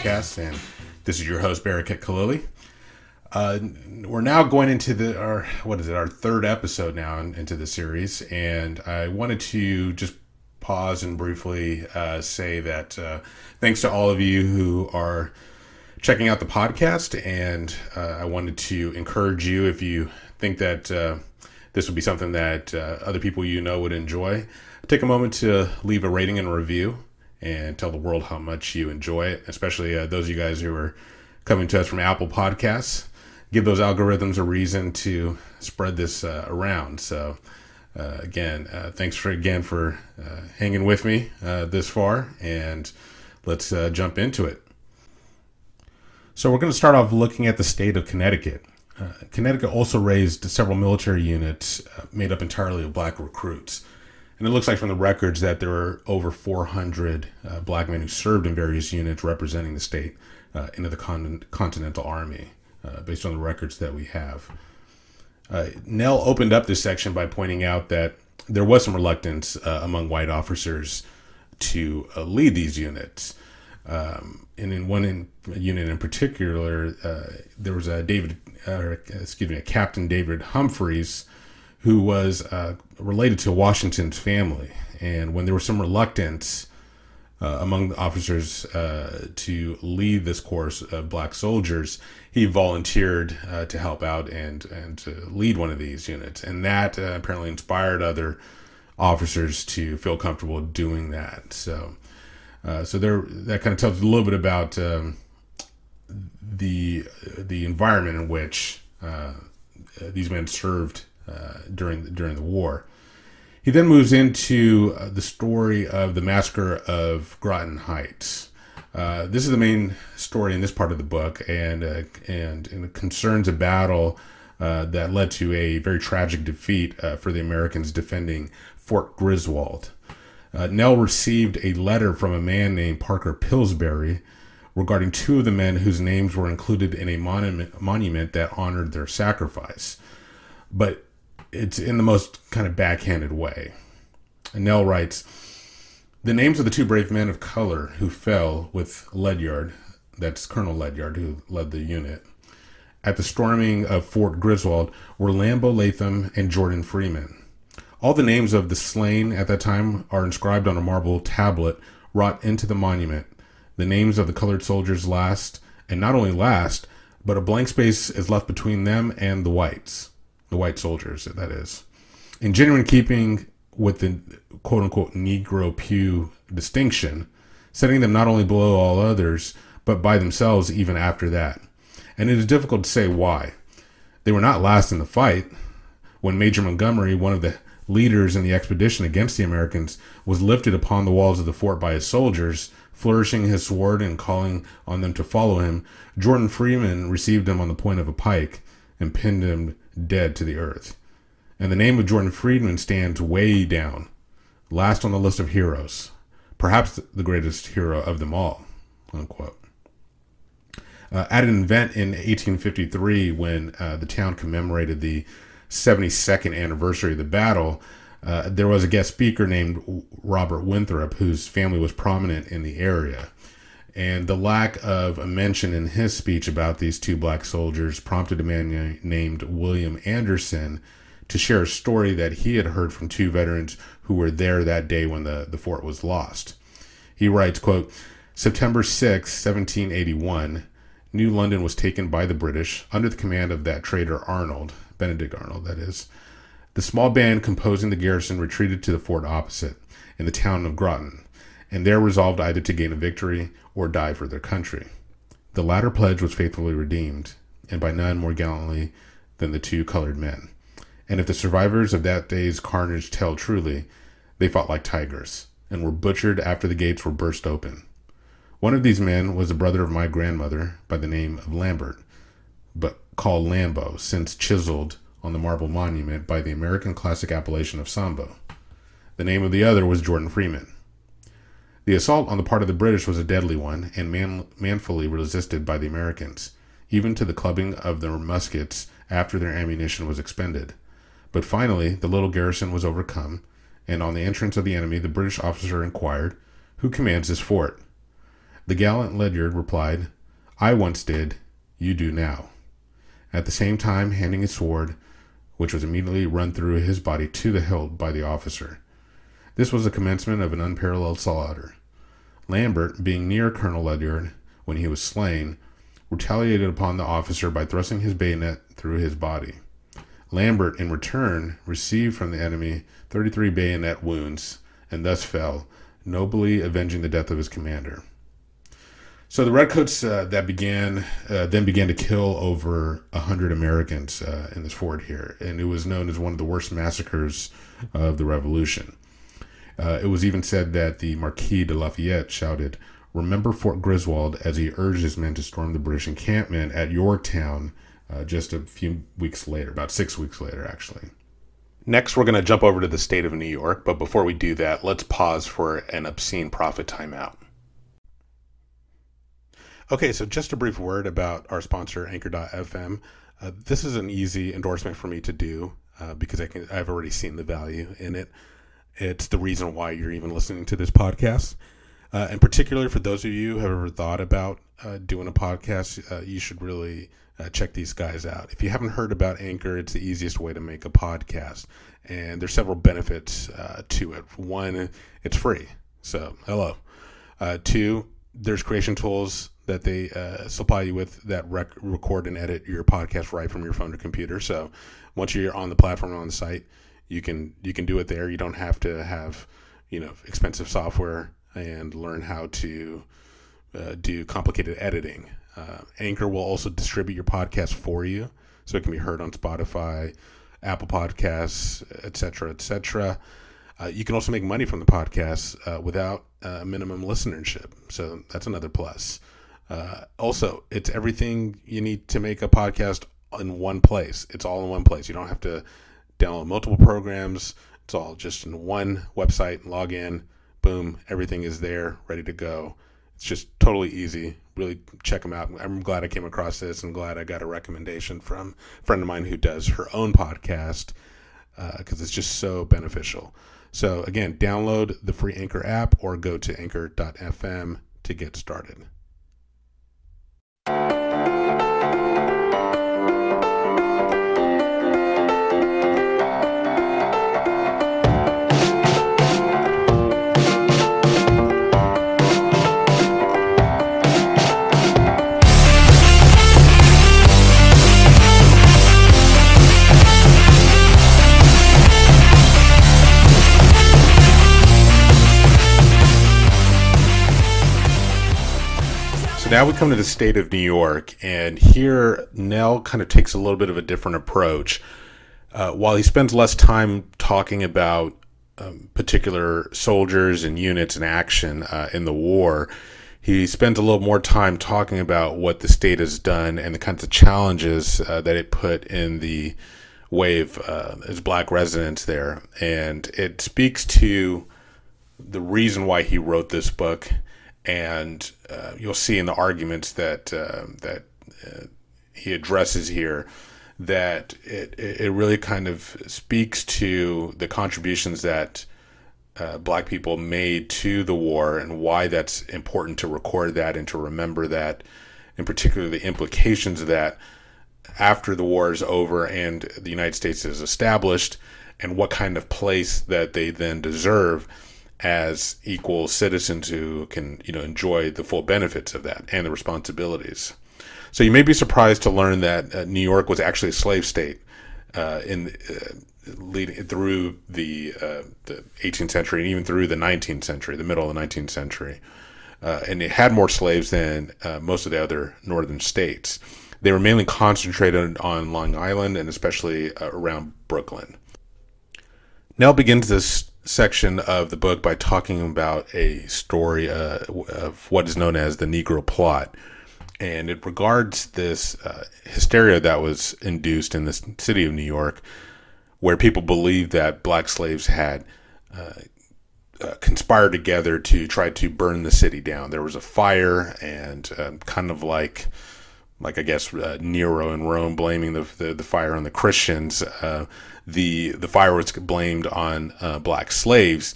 podcast, and this is your host Barakat Khalili. Uh, we're now going into the our what is it our third episode now in, into the series, and I wanted to just pause and briefly uh, say that uh, thanks to all of you who are checking out the podcast, and uh, I wanted to encourage you if you think that uh, this would be something that uh, other people you know would enjoy take a moment to leave a rating and a review and tell the world how much you enjoy it, especially uh, those of you guys who are coming to us from Apple Podcasts. Give those algorithms a reason to spread this uh, around. So, uh, again, uh, thanks for again for uh, hanging with me uh, this far, and let's jump into it. So, we're going to start off looking at the state of Connecticut. Connecticut also raised several military units made up entirely of black recruits. And it looks like from the records that there were over 400 uh, black men who served in various units representing the state uh, into the con- Continental Army, uh, based on the records that we have. Uh, Nell opened up this section by pointing out that there was some reluctance uh, among white officers to uh, lead these units. Um, and in one in, unit in particular, there was a David, excuse me, a Captain David Humphreys who was related to Washington's family. And when there was some reluctance uh, among the officers uh, to lead this course of black soldiers, he volunteered uh, to help out and, and to lead one of these units. And that uh, apparently inspired other officers to feel comfortable doing that. So, uh, so there, that kind of tells you a little bit about um, the the environment in which these men served uh, during the, during the war. He then moves into uh, the story of the massacre of Groton Heights. Uh, this is the main story in this part of the book, and uh, and, and it concerns a battle uh, that led to a very tragic defeat uh, for the Americans defending Fort Griswold. Nell received a letter from a man named Parker Pillsbury regarding two of the men whose names were included in a monument, monument that honored their sacrifice. But it's in the most kind of backhanded way. And Nell writes The names of the two brave men of color who fell with Ledyard, that's Colonel Ledyard who led the unit, at the storming of Fort Griswold were Lambo Latham and Jordan Freeman. All the names of the slain at that time are inscribed on a marble tablet wrought into the monument. The names of the colored soldiers last, and not only last, but a blank space is left between them and the whites the white soldiers, that is. In genuine keeping with the quote unquote Negro Pew distinction, setting them not only below all others, but by themselves even after that. And it is difficult to say why. They were not last in the fight. When Major Montgomery, one of the leaders in the expedition against the Americans, was lifted upon the walls of the fort by his soldiers, flourishing his sword and calling on them to follow him, Jordan Freeman received him on the point of a pike and pinned him dead to the earth. And the name of Jordan Freeman stands way down, last on the list of heroes, perhaps the greatest hero of them all. Unquote. Uh, at an event in 1853, when uh, the town commemorated the 72nd anniversary of the battle, uh, there was a guest speaker named Robert Winthrop, whose family was prominent in the area. And the lack of a mention in his speech about these two black soldiers prompted a man named William Anderson to share a story that he had heard from two veterans who were there that day when the, the fort was lost. He writes, quote, September 6, 1781, New London was taken by the British under the command of that traitor Arnold, Benedict Arnold, that is. The small band composing the garrison retreated to the fort opposite, in the town of Groton, and there resolved either to gain a victory or die for their country. The latter pledge was faithfully redeemed, and by none more gallantly than the two colored men. And if the survivors of that day's carnage tell truly, they fought like tigers, and were butchered after the gates were burst open. One of these men was a brother of my grandmother by the name of Lambert, but called Lambo, since chiseled on the marble monument by the American classic appellation of Sambo. The name of the other was Jordan Freeman. The assault on the part of the British was a deadly one and man- manfully resisted by the Americans, even to the clubbing of their muskets after their ammunition was expended. But finally, the little garrison was overcome, and on the entrance of the enemy, the British officer inquired, Who commands this fort? The gallant Ledyard replied, I once did, you do now. At the same time, handing his sword, which was immediately run through his body to the hilt by the officer. This was the commencement of an unparalleled slaughter. Lambert, being near Colonel Ledyard when he was slain, retaliated upon the officer by thrusting his bayonet through his body. Lambert, in return, received from the enemy 33 bayonet wounds and thus fell, nobly avenging the death of his commander. So the redcoats uh, that began uh, then began to kill over hundred Americans uh, in this fort here, and it was known as one of the worst massacres of the Revolution. Uh, it was even said that the Marquis de Lafayette shouted, "Remember Fort Griswold!" as he urged his men to storm the British encampment at Yorktown uh, just a few weeks later, about six weeks later, actually. Next, we're going to jump over to the state of New York, but before we do that, let's pause for an obscene profit timeout. Okay, so just a brief word about our sponsor, Anchor.fm. Uh, this is an easy endorsement for me to do uh, because I can, I've already seen the value in it. It's the reason why you're even listening to this podcast. Uh, and particularly for those of you who have ever thought about uh, doing a podcast, uh, you should really uh, check these guys out. If you haven't heard about Anchor, it's the easiest way to make a podcast, and there's several benefits uh, to it. One, it's free, so hello. Uh, two, there's creation tools that they supply you with that rec- record and edit your podcast right from your phone or computer. So once you're on the platform on the site, you can you can do it there. You don't have to have you know expensive software and learn how to uh, do complicated editing. Uh, Anchor will also distribute your podcast for you, so it can be heard on Spotify, Apple Podcasts, etc., etc. Uh, you can also make money from the podcast uh, without uh, minimum listenership, so that's another plus. Uh, also, it's everything you need to make a podcast in one place. It's all in one place. You don't have to download multiple programs. It's all just in one website. Log in, boom, everything is there, ready to go. It's just totally easy. Really check them out. I'm glad I came across this I'm glad I got a recommendation from a friend of mine who does her own podcast because uh, it's just so beneficial. So, again, download the free Anchor app or go to anchor.fm to get started. Now we come to the state of New York, and here Nell kind of takes a little bit of a different approach. Uh, while he spends less time talking about um, particular soldiers and units and action uh, in the war, he spends a little more time talking about what the state has done and the kinds of challenges uh, that it put in the wave uh, as black residents there. And it speaks to the reason why he wrote this book and uh, you'll see in the arguments that uh, that uh, he addresses here that it it really kind of speaks to the contributions that uh, black people made to the war and why that's important to record that and to remember that, in particular the implications of that after the war is over and the United States is established, and what kind of place that they then deserve as equal citizens who can you know enjoy the full benefits of that and the responsibilities. So you may be surprised to learn that uh, New York was actually a slave state uh, in uh, leading through the uh, the 18th century and even through the 19th century, the middle of the 19th century, uh, and it had more slaves than uh, most of the other northern states. They were mainly concentrated on Long Island and especially around Brooklyn. Nell begins this section of the book by talking about a story uh, of what is known as the Negro plot. And it regards this uh, hysteria that was induced in the city of New York, where people believed that black slaves had uh, uh conspired together to try to burn the city down. There was a fire, and um, kind of like like I guess uh, Nero in Rome blaming the, the, the fire on the Christians, uh, the the fire was blamed on uh, black slaves,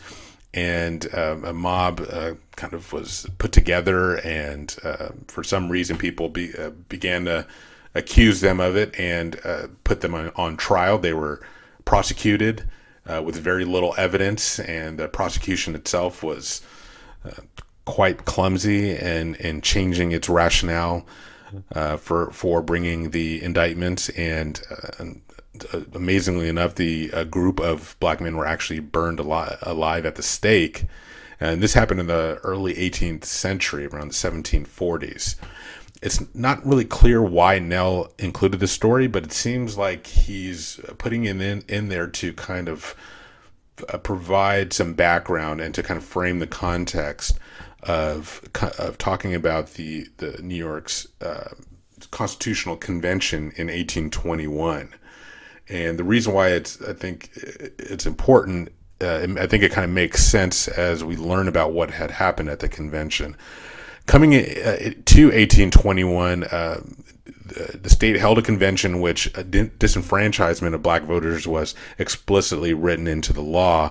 and uh, a mob uh, kind of was put together, and uh, for some reason people be, began to accuse them of it and put them on, on, trial. They were prosecuted with very little evidence, and the prosecution itself was quite clumsy and in changing its rationale uh, for for bringing the indictments, and uh, amazingly enough, the group of black men were actually burned alive, at the stake. And this happened in the early 18th century, around the 1740s. It's not really clear why Nell included the story, but it seems like he's putting it in, in there to kind of uh, provide some background and to kind of frame the context of of talking about the the New York's uh, Constitutional Convention in 1821, and the reason why it's I think it's important. Uh, I think it kind of makes sense as we learn about what had happened at the convention. Coming uh, to 1821, uh, the state held a convention which disenfranchisement of black voters was explicitly written into the law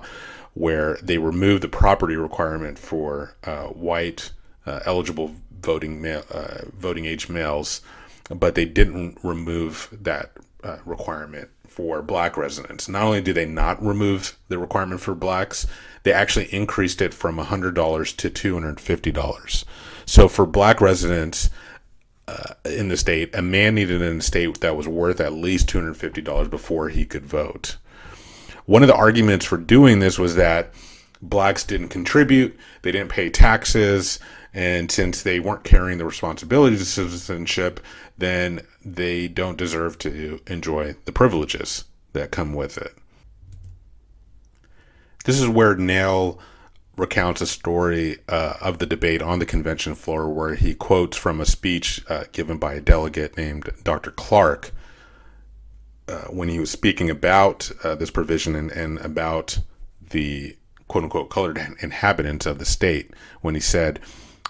where they removed the property requirement for uh, white uh, eligible voting male, uh, voting age males, but they didn't remove that uh, requirement for black residents. Not only did they not remove the requirement for blacks, they actually increased it from $100 to $250. So for black residents, uh, in the state, a man needed an estate that was worth at least $250 before he could vote. One of the arguments for doing this was that blacks didn't contribute, they didn't pay taxes, and since they weren't carrying the responsibility of citizenship, then they don't deserve to enjoy the privileges that come with it. This is where Nell recounts a story uh, of the debate on the convention floor where he quotes from a speech uh, given by a delegate named Dr. Clark uh, when he was speaking about uh, this provision and, and about the quote unquote colored inhabitants of the state, when he said,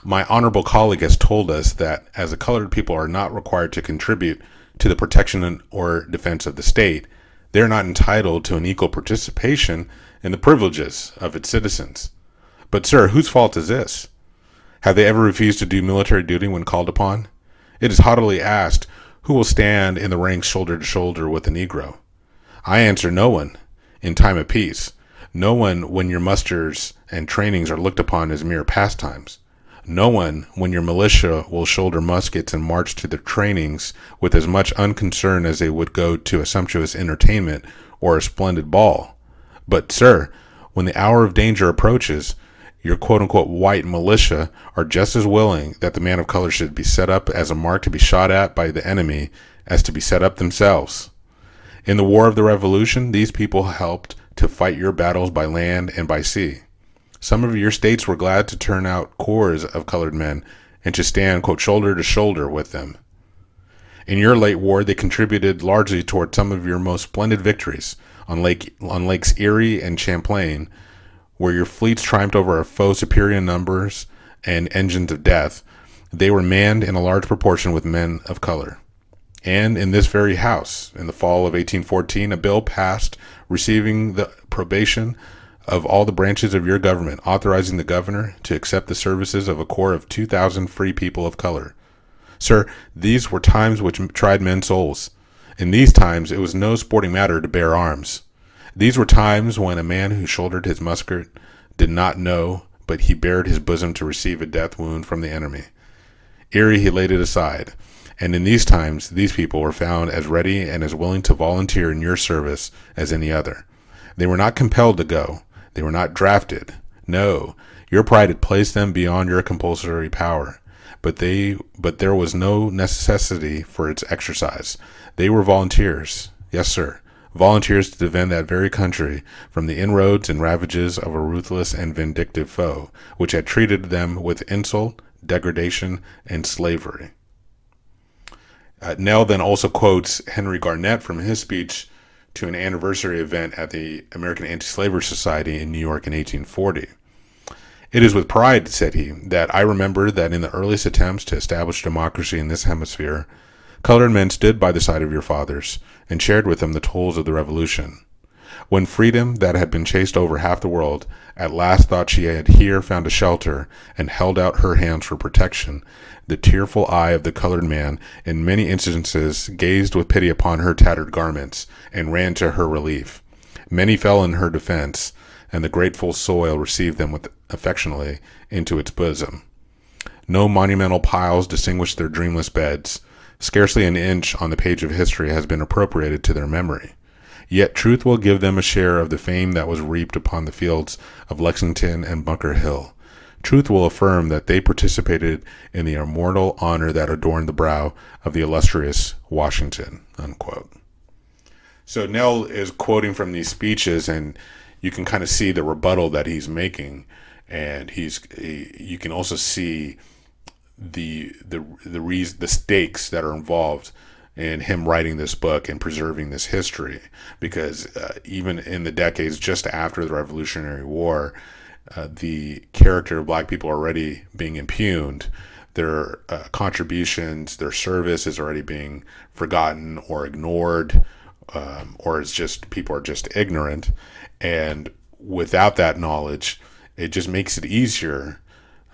My honorable colleague has told us that as the colored people are not required to contribute to the protection or defense of the state, they are not entitled to an equal participation in the privileges of its citizens. But, sir, whose fault is this? Have they ever refused to do military duty when called upon? It is haughtily asked, who will stand in the ranks shoulder to shoulder with a Negro? I answer no one in time of peace, no one when your musters and trainings are looked upon as mere pastimes, no one when your militia will shoulder muskets and march to their trainings with as much unconcern as they would go to a sumptuous entertainment or a splendid ball. But, sir, when the hour of danger approaches, your quote unquote white militia are just as willing that the man of color should be set up as a mark to be shot at by the enemy as to be set up themselves. In the War of the Revolution, these people helped to fight your battles by land and by sea. Some of your states were glad to turn out corps of colored men and to stand, quote, shoulder to shoulder with them. In your late war, they contributed largely toward some of your most splendid victories on Lake on Lakes Erie and Champlain, where your fleets triumphed over a foe superior in numbers and engines of death, they were manned in a large proportion with men of color. And in this very House, in the fall of 1814, a bill passed receiving the probation of all the branches of your government, authorizing the governor to accept the services of a corps of 2,000 free people of color. Sir, these were times which tried men's souls. In these times, it was no sporting matter to bear arms. These were times when a man who shouldered his musket did not know, but he bared his bosom to receive a death wound from the enemy. Erie he laid it aside, and in these times these people were found as ready and as willing to volunteer in your service as any other. They were not compelled to go. They were not drafted. No, your pride had placed them beyond your compulsory power. But they but there was no necessity for its exercise. They were volunteers. Yes, sir volunteers to defend that very country from the inroads and ravages of a ruthless and vindictive foe, which had treated them with insult, degradation, and slavery. Uh, Nell then also quotes Henry Garnet from his speech to an anniversary event at the American Anti Slavery Society in New York in 1840. It is with pride, said he, that I remember that in the earliest attempts to establish democracy in this hemisphere, Colored men stood by the side of your fathers and shared with them the toils of the revolution. When freedom, that had been chased over half the world, at last thought she had here found a shelter and held out her hands for protection, the tearful eye of the colored man in many instances gazed with pity upon her tattered garments and ran to her relief. Many fell in her defense, and the grateful soil received them with affectionately into its bosom. No monumental piles distinguished their dreamless beds. Scarcely an inch on the page of history has been appropriated to their memory. Yet truth will give them a share of the fame that was reaped upon the fields of Lexington and Bunker Hill. Truth will affirm that they participated in the immortal honor that adorned the brow of the illustrious Washington. Unquote. So Nell is quoting from these speeches, and you can kind of see the rebuttal that he's making, and he's he, you can also see the the the reason the stakes that are involved in him writing this book and preserving this history because uh, even in the decades just after the Revolutionary War, uh, the character of black people already being impugned. Their uh, contributions, their service is already being forgotten or ignored, um, or it's just people are just ignorant. And without that knowledge, it just makes it easier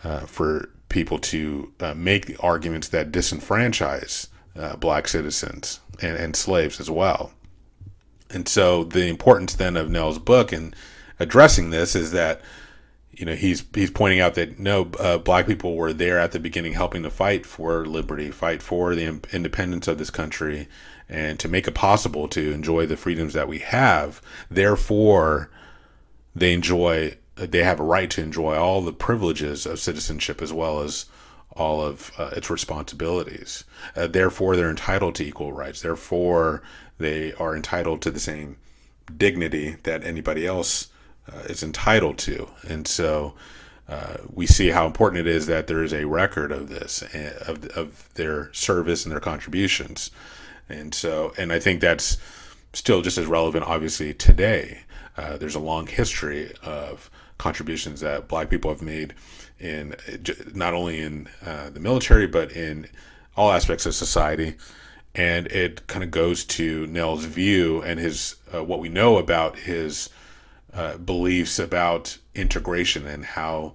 uh, for people to uh, make the arguments that disenfranchise uh, black citizens and, and slaves as well. And so the importance then of Nell's book and addressing this is that you know he's he's pointing out that no uh, black people were there at the beginning helping to fight for liberty fight for the independence of this country and to make it possible to enjoy the freedoms that we have therefore they enjoy they have a right to enjoy all the privileges of citizenship as well as all of uh, its responsibilities. Uh, therefore, they're entitled to equal rights. Therefore, they are entitled to the same dignity that anybody else uh, is entitled to. And so uh, we see how important it is that there is a record of this, uh, of, of their service and their contributions. And so, and I think that's still just as relevant, obviously, today. Uh, there's a long history of contributions that black people have made in not only in uh, the military but in all aspects of society and it kind of goes to Nell's view and his uh, what we know about his uh, beliefs about integration and how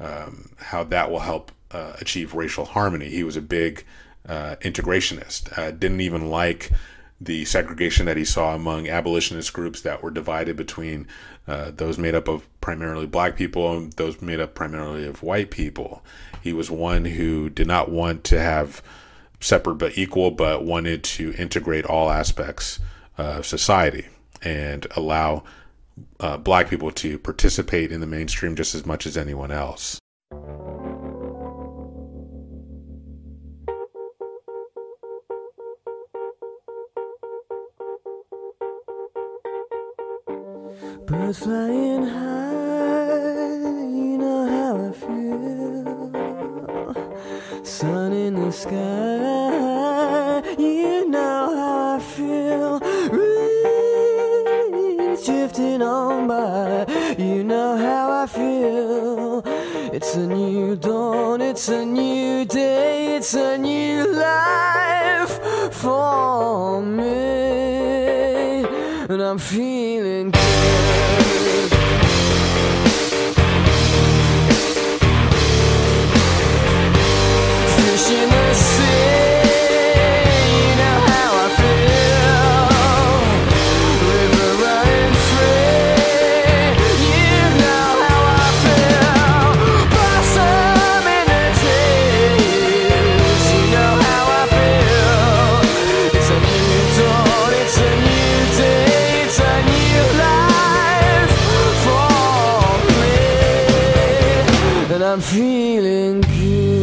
um, how that will help uh, achieve racial harmony. He was a big uh, integrationist. Didn't even like the segregation that he saw among abolitionist groups that were divided between uh, those made up of primarily black people and those made up primarily of white people. He was one who did not want to have separate but equal, but wanted to integrate all aspects of society and allow uh, black people to participate in the mainstream just as much as anyone else. Birds flying high, you know how I feel. Sun in the sky, you know how I feel. Reeds drifting on by, you know how I feel. It's a new dawn, it's a new day, it's a new life for me. And I'm feeling feeling good.